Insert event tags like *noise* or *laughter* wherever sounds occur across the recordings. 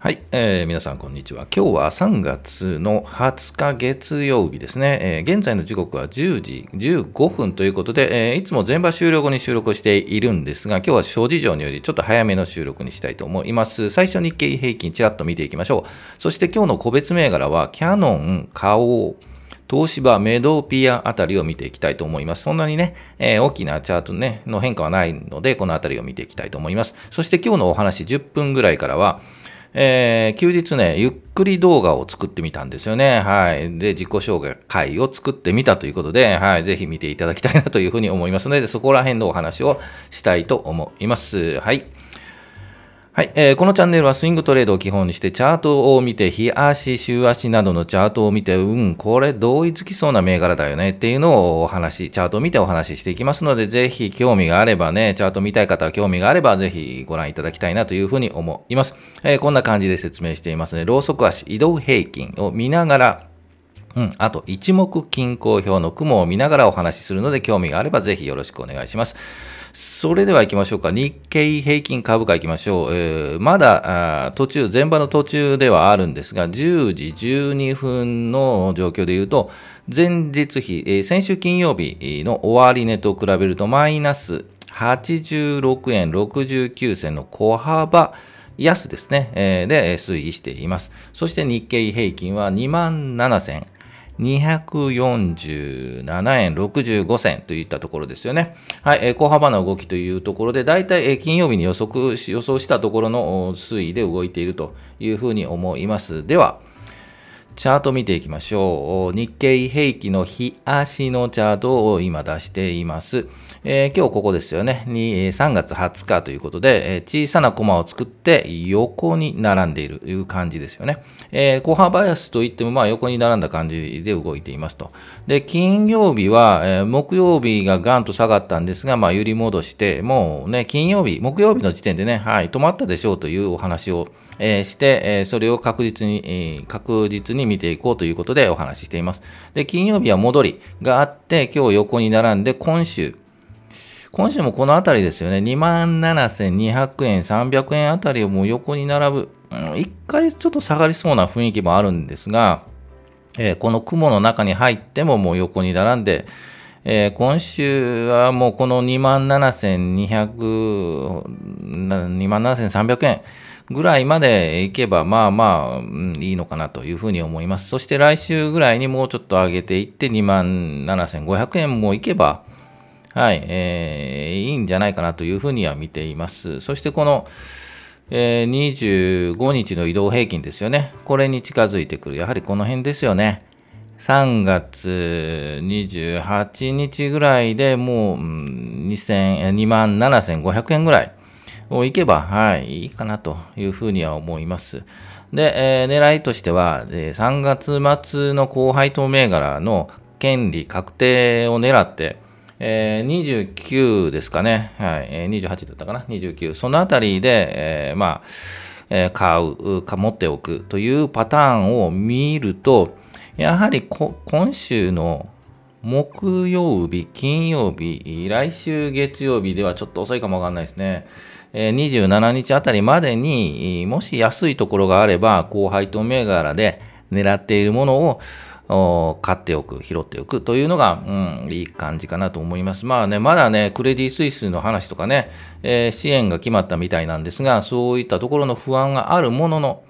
はい、えー、皆さんこんにちは。今日は3月の20日月曜日ですね。えー、現在の時刻は10時15分ということで、えー、いつも全場終了後に収録しているんですが、今日は諸事情によりちょっと早めの収録にしたいと思います。最初日経平均ちらっと見ていきましょう。そして今日の個別銘柄は、キャノン、花王、東芝、メドピアあたりを見ていきたいと思います。そんなにね、えー、大きなチャート、ね、の変化はないので、このあたりを見ていきたいと思います。そして今日のお話10分ぐらいからは、えー、休日ね、ゆっくり動画を作ってみたんですよね。はい。で、自己紹介を作ってみたということで、はい。ぜひ見ていただきたいなというふうに思いますので、そこら辺のお話をしたいと思います。はい。はい、えー、このチャンネルはスイングトレードを基本にしてチャートを見て、日足、週足などのチャートを見て、うん、これ同意つきそうな銘柄だよねっていうのをお話し、チャートを見てお話ししていきますので、ぜひ興味があればね、チャート見たい方は興味があれば、ぜひご覧いただきたいなというふうに思います。えー、こんな感じで説明していますね。ローソク足、移動平均を見ながら、うん、あと、一目均衡表の雲を見ながらお話しするので、興味があればぜひよろしくお願いします。それでは行きましょうか。日経平均株価行きましょう。えー、まだ途中、前場の途中ではあるんですが、10時12分の状況で言うと、前日比、えー、先週金曜日の終値と比べるとマイナス86円69銭の小幅安ですね、で推移しています。そして日経平均は2万7000 247円65銭といったところですよね。はい、小幅な動きというところで、大体、えー、金曜日に予測し、予想したところの推移で動いているというふうに思います。では、チャート見ていきましょう。日経平均の日足のチャートを今出しています。えー、今日ここですよね。に3月20日ということで、え、小さなコマを作って横に並んでいるという感じですよね。えー、小幅安といってもまあ横に並んだ感じで動いていますと。で、金曜日は、え、木曜日がガンと下がったんですが、まあ揺り戻して、もうね、金曜日、木曜日の時点でね、はい、止まったでしょうというお話をえして、えそれを確実に、え確実に見ていこうということでお話ししています。で、金曜日は戻りがあって、今日横に並んで、今週、今週もこのあたりですよね、27,200円、300円あたりをもう横に並ぶ、一回ちょっと下がりそうな雰囲気もあるんですが、えー、この雲の中に入ってももう横に並んで、えー、今週はもうこの27,200、27,300円、ぐらいまでいけば、まあまあ、うん、いいのかなというふうに思います。そして来週ぐらいにもうちょっと上げていって、2万7500円もいけば、はい、えー、いいんじゃないかなというふうには見ています。そしてこの、えー、25日の移動平均ですよね。これに近づいてくる。やはりこの辺ですよね。3月28日ぐらいでもう、うん、2万7500円ぐらい。をいけば、はい、いいかなというふうには思います。で、えー、狙いとしては、えー、3月末の高配当銘柄の権利確定を狙って、えー、29ですかね、はい、えー、28だったかな、29、そのあたりで、えー、まあ、えー、買うか持っておくというパターンを見ると、やはり今週の木曜日、金曜日、来週月曜日ではちょっと遅いかもわかんないですね。27日あたりまでに、もし安いところがあれば、高配当銘柄で狙っているものを買っておく、拾っておくというのが、うん、いい感じかなと思います。まあね、まだね、クレディ・スイスの話とかね、えー、支援が決まったみたいなんですが、そういったところの不安があるものの、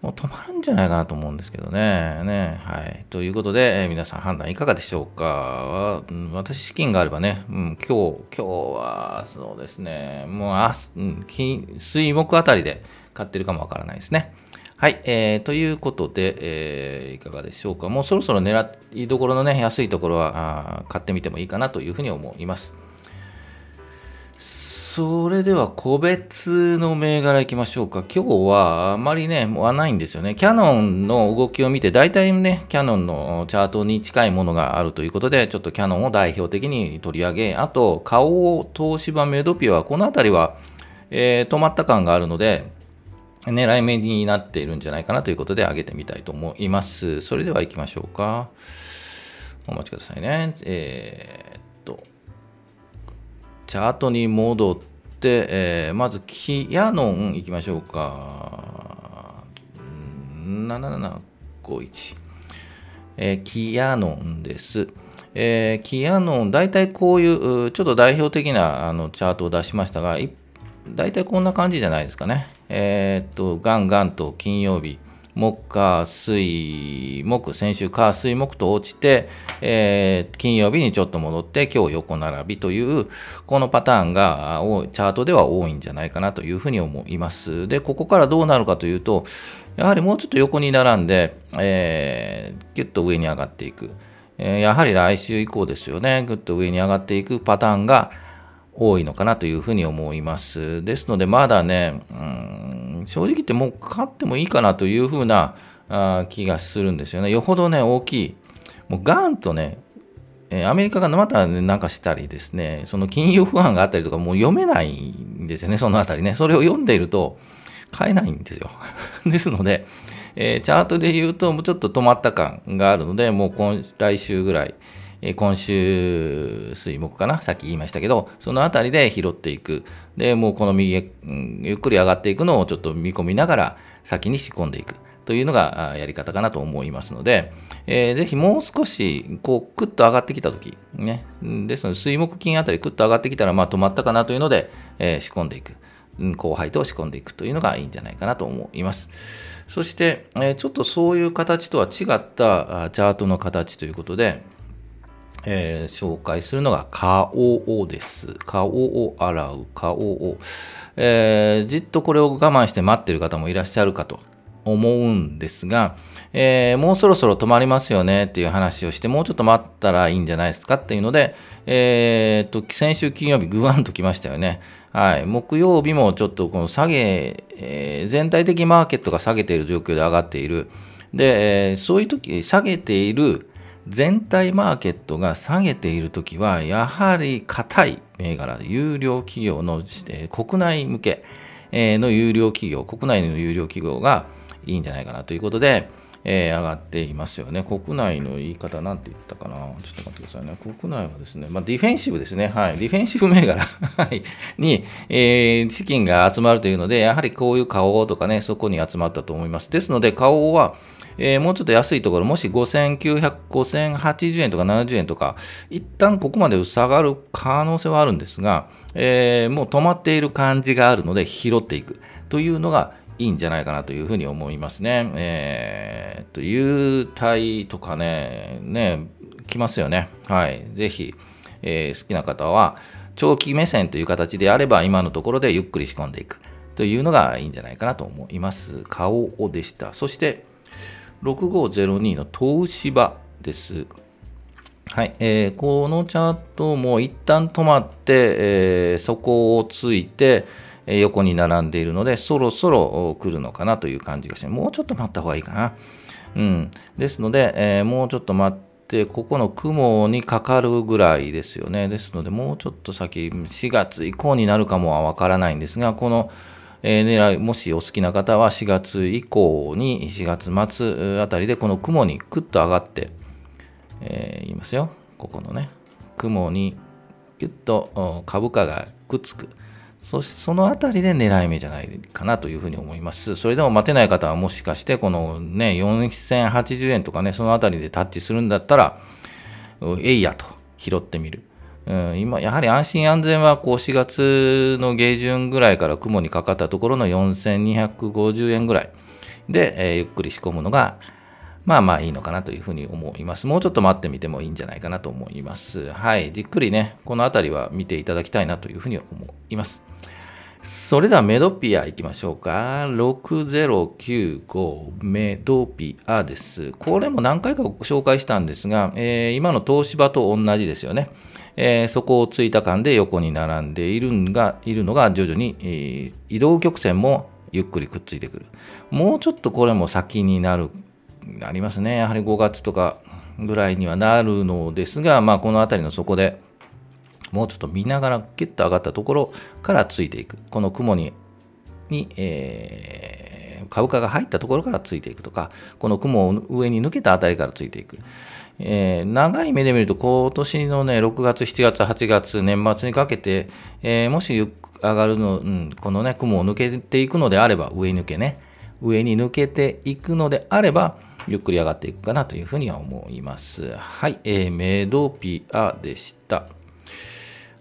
もう止まるんじゃないかなと思うんですけどね。ねはい。ということで、えー、皆さん判断いかがでしょうか？うん私、資金があればね、うん、今日、今日は、そうですね、もう明日、うん、金水木あたりで買ってるかもわからないですね。はい、えー、ということで、えー、いかがでしょうか？もうそろそろ狙いどころのね、安いところはあ買ってみてもいいかなというふうに思います。それでは個別の銘柄いきましょうか。今日はあまりね、もうないんですよね。キャノンの動きを見て、大体ね、キャノンのチャートに近いものがあるということで、ちょっとキャノンを代表的に取り上げ、あと、顔を東芝メドピアは、この辺りは、えー、止まった感があるので、狙い目になっているんじゃないかなということで上げてみたいと思います。それでは行きましょうか。お待ちくださいね。えー、チャートに戻って、えー、まずキヤノンいきましょうか。7751。えー、キアノンです。えー、キアノン、大体こういう、ちょっと代表的なあのチャートを出しましたが、大体こんな感じじゃないですかね。えー、っと、ガンガンと金曜日、木、火、水、木、先週火、水、木と落ちて、えー、金曜日にちょっと戻って、今日横並びという、このパターンがチャートでは多いんじゃないかなというふうに思います。で、ここからどうなるかというと、やはりもうちょっと横に並んで、えー、ギュッと上に上がっていく。えー、やはり来週以降ですよね、ぐっと上に上がっていくパターンが多いのかなというふうに思います。ですので、まだね、うん正直言ってもう勝ってもいいかなというふうなあ気がするんですよね。よほどね、大きい。もうガンとね、えアメリカがまたなんかしたりですね、その金融不安があったりとか、もう読めないんですよね、そのあたりね。それを読んでいると買えないんですよ。*laughs* ですので、えー、チャートで言うと、もうちょっと止まった感があるので、もう今来週ぐらい、え今週水木かなさっき言いましたけどその辺りで拾っていく。でもうこの右へ、うん、ゆっくり上がっていくのをちょっと見込みながら先に仕込んでいく。というのがやり方かなと思いますので、えー、ぜひもう少しこうクッと上がってきたとき、ね、ですので水木金あたりクッと上がってきたらまあ止まったかなというので、えー、仕込んでいく。後輩と仕込んでいくというのがいいんじゃないかなと思います。そして、えー、ちょっとそういう形とは違ったチャートの形ということで、えー、紹介するのが顔をです。顔を洗う、顔を、えー、じっとこれを我慢して待ってる方もいらっしゃるかと思うんですが、えー、もうそろそろ止まりますよねっていう話をして、もうちょっと待ったらいいんじゃないですかっていうので、えー、と、先週金曜日ぐわんと来ましたよね。はい。木曜日もちょっとこの下げ、え、全体的マーケットが下げている状況で上がっている。で、え、そういう時、下げている全体マーケットが下げているときは、やはり硬い銘柄、有料企業の、え国内向けの有料企業、国内の有料企業がいいんじゃないかなということで、えー、上がっていますよね。国内の言い方なんて言ったかな？ちょっと待ってくださいね。国内はですね、まあ、ディフェンシブですね。はい。ディフェンシブ銘柄 *laughs* に、えー、資金が集まるというので、やはりこういう顔とかね、そこに集まったと思います。ですので、顔は、えー、もうちょっと安いところ、もし5900、5080円とか70円とか、一旦ここまで下がる可能性はあるんですが、えー、もう止まっている感じがあるので、拾っていくというのがいいんじゃないかなというふうに思いますね。えー、と、優待とかね、ね、来ますよね。はい。ぜひ、えー、好きな方は、長期目線という形であれば、今のところでゆっくり仕込んでいくというのがいいんじゃないかなと思います。顔をでした。そして、6502の東芝です。はい、えー、このチャートも一旦止まって、えー、底をついて、え、横に並んでいるので、そろそろ来るのかなという感じがして、もうちょっと待った方がいいかな。うん、ですので、えー、もうちょっと待って、ここの雲にかかるぐらいですよね。ですので、もうちょっと先、4月以降になるかもはわからないんですが、このえ、狙い、もしお好きな方は4月以降に、4月末あたりでこの雲にクッと上がって、えー、言いますよ。ここのね、雲にギュッと株価がくっつく。そそのあたりで狙い目じゃないかなというふうに思います。それでも待てない方はもしかしてこのね、4080円とかね、そのあたりでタッチするんだったら、えいやと拾ってみる。うん、今、やはり安心安全はこう4月の下旬ぐらいから雲にかかったところの4250円ぐらいで、えー、ゆっくり仕込むのが、まあまあいいのかなというふうに思います。もうちょっと待ってみてもいいんじゃないかなと思います。はい。じっくりね、このあたりは見ていただきたいなというふうに思います。それではメドピア行きましょうか。6095メドピアです。これも何回か紹介したんですが、えー、今の東芝と同じですよね。えー、そこをついた間で横に並んでいるのがいるのが徐々に、えー、移動曲線もゆっくりくっついてくる。もうちょっとこれも先になる、ありますね。やはり5月とかぐらいにはなるのですが、まあ、この辺りの底でもうちょっと見ながらキュッと上がったところからついていく。この雲に、にえー、株価が入ったところからついていくとか、この雲を上に抜けたあたりからついていく。えー、長い目で見ると、今年のね、6月、7月、8月、年末にかけて、えー、もし上がるの、うん、このね、雲を抜けていくのであれば、上抜けね、上に抜けていくのであれば、ゆっくり上がっていくかなというふうには思います。はい、えー、メドピアでした。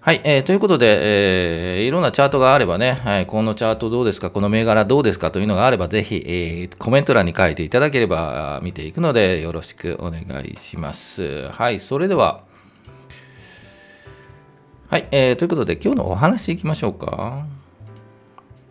はい、えー、ということで、えー、いろんなチャートがあればね、はい、このチャートどうですか、この銘柄どうですかというのがあれば、ぜひ、えー、コメント欄に書いていただければ見ていくので、よろしくお願いします。はい、それでは、はい、えー、ということで、今日のお話いきましょうか。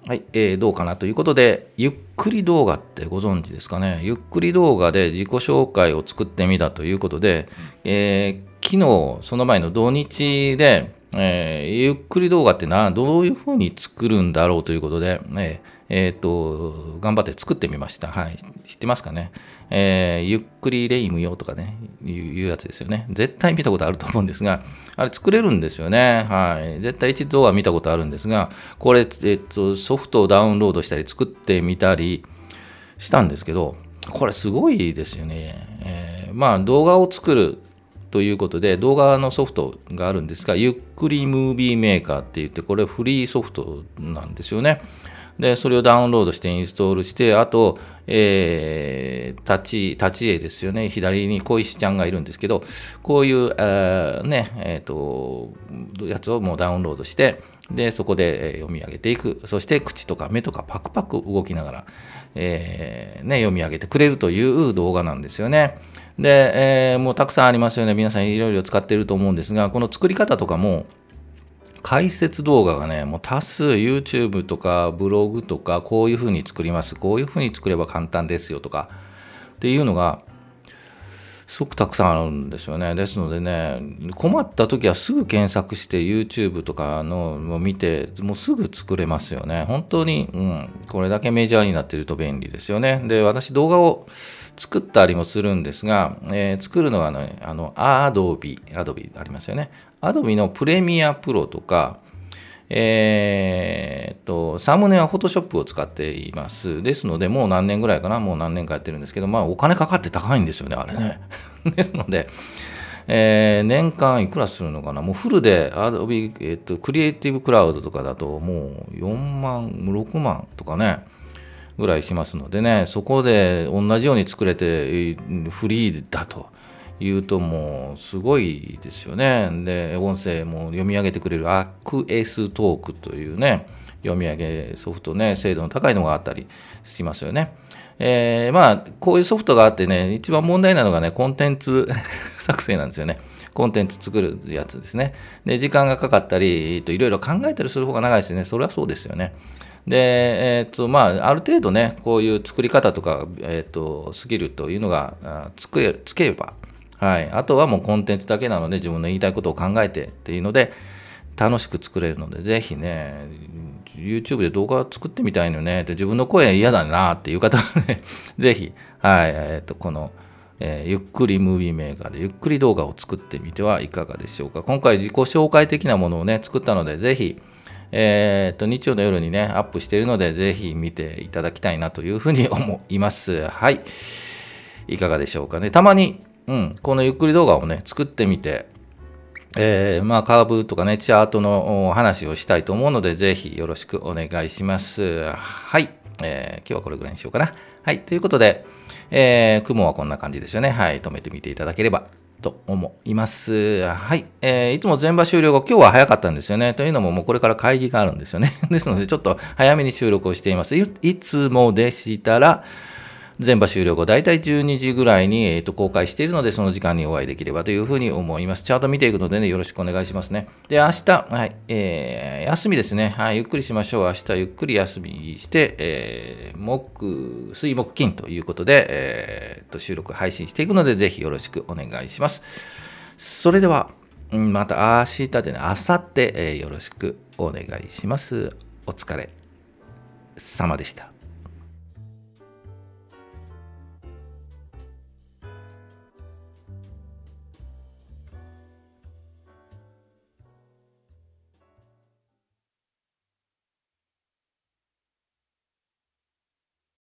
はい、えー、どうかなということで、ゆっくり動画ってご存知ですかね。ゆっくり動画で自己紹介を作ってみたということで、えー、昨日、その前の土日で、えー、ゆっくり動画ってな、どういうふうに作るんだろうということで、えーえっ、ー、と、頑張って作ってみました。はい。知ってますかね？えー、ゆっくりレイムよとかね、いうやつですよね。絶対見たことあると思うんですが、あれ作れるんですよね。はい。絶対一度は見たことあるんですが、これ、えっ、ー、と、ソフトをダウンロードしたり作ってみたりしたんですけど、これすごいですよね。えー、まあ動画を作るということで、動画のソフトがあるんですが、ゆっくりムービーメーカーって言って、これフリーソフトなんですよね。で、それをダウンロードしてインストールして、あと、えー、立ち、立ち絵ですよね。左に小石ちゃんがいるんですけど、こういう、えー、ね、えっ、ー、と、やつをもうダウンロードして、で、そこで読み上げていく。そして口とか目とかパクパク動きながら、えー、ね、読み上げてくれるという動画なんですよね。で、えー、もうたくさんありますよね。皆さんいろいろ使ってると思うんですが、この作り方とかも、解説動画がね、もう多数 YouTube とかブログとか、こういうふうに作ります。こういうふうに作れば簡単ですよとか、っていうのが、すごくたくさんあるんですよね。ですのでね、困った時はすぐ検索して YouTube とかのを見て、もうすぐ作れますよね。本当に、うん、これだけメジャーになってると便利ですよね。で、私動画を作ったりもするんですが、えー、作るのはね、あの、Adobe、Adobe ありますよね。Adobe のプレミアプロとか、えー、と、サムネは Photoshop を使っています。ですので、もう何年ぐらいかな、もう何年かやってるんですけど、まあ、お金かかって高いんですよね、あれね。*laughs* ですので、えー、年間いくらするのかな？もうフルで Adobe、えっと、クリエイティブクラウドとかだともう4万、6万とかね、ぐらいしますのでね、そこで同じように作れてフリーだというともうすごいですよね。で、音声も読み上げてくれるアクエストークというね、読み上げソフトね、精度の高いのがあったりしますよね。えー、まあ、こういうソフトがあってね、一番問題なのがね、コンテンツ *laughs* 作成なんですよね。コンテンツ作るやつですね。で、時間がかかったり、いろいろ考えたりする方が長いですね。それはそうですよね。で、えっ、と、まあ、ある程度ね、こういう作り方とか、えっ、と、スキルというのがつけつければ、はい。あとはもうコンテンツだけなので、自分の言いたいことを考えてっていうので、楽しく作れるので、ぜひね、YouTube で動画作ってみたいのね、で自分の声嫌だなっていう方はね、*laughs* ぜひ、はい、えっ、と、この、えー、ゆっくりムービーメーカーでゆっくり動画を作ってみてはいかがでしょうか。今回自己紹介的なものをね、作ったので、ぜひ、え、ー、と、日曜の夜にね、アップしているので、ぜひ見ていただきたいなというふうに思います。はい。いかがでしょうかね。たまに、うん、このゆっくり動画をね、作ってみて、えー、まあ、カーブとかね、チャートの話をしたいと思うので、ぜひよろしくお願いします。はい。えー、今日はこれぐらいにしようかな。はい。ということで、えー、雲はこんな感じですよね。はい。止めてみていただければと思います。はい。えー、いつも全場終了後、今日は早かったんですよね。というのも、もうこれから会議があるんですよね。*laughs* ですので、ちょっと早めに収録をしています。いつもでしたら、全場終了後、大体12時ぐらいに、えー、と公開しているので、その時間にお会いできればというふうに思います。チャート見ていくのでね、よろしくお願いしますね。で、明日、はい、えー、休みですね。はい、ゆっくりしましょう。明日ゆっくり休みして、えー、木、水木金ということで、えー、と収録配信していくので、ぜひよろしくお願いします。それでは、また明日じゃない、明後日、えー、よろしくお願いします。お疲れ様でした。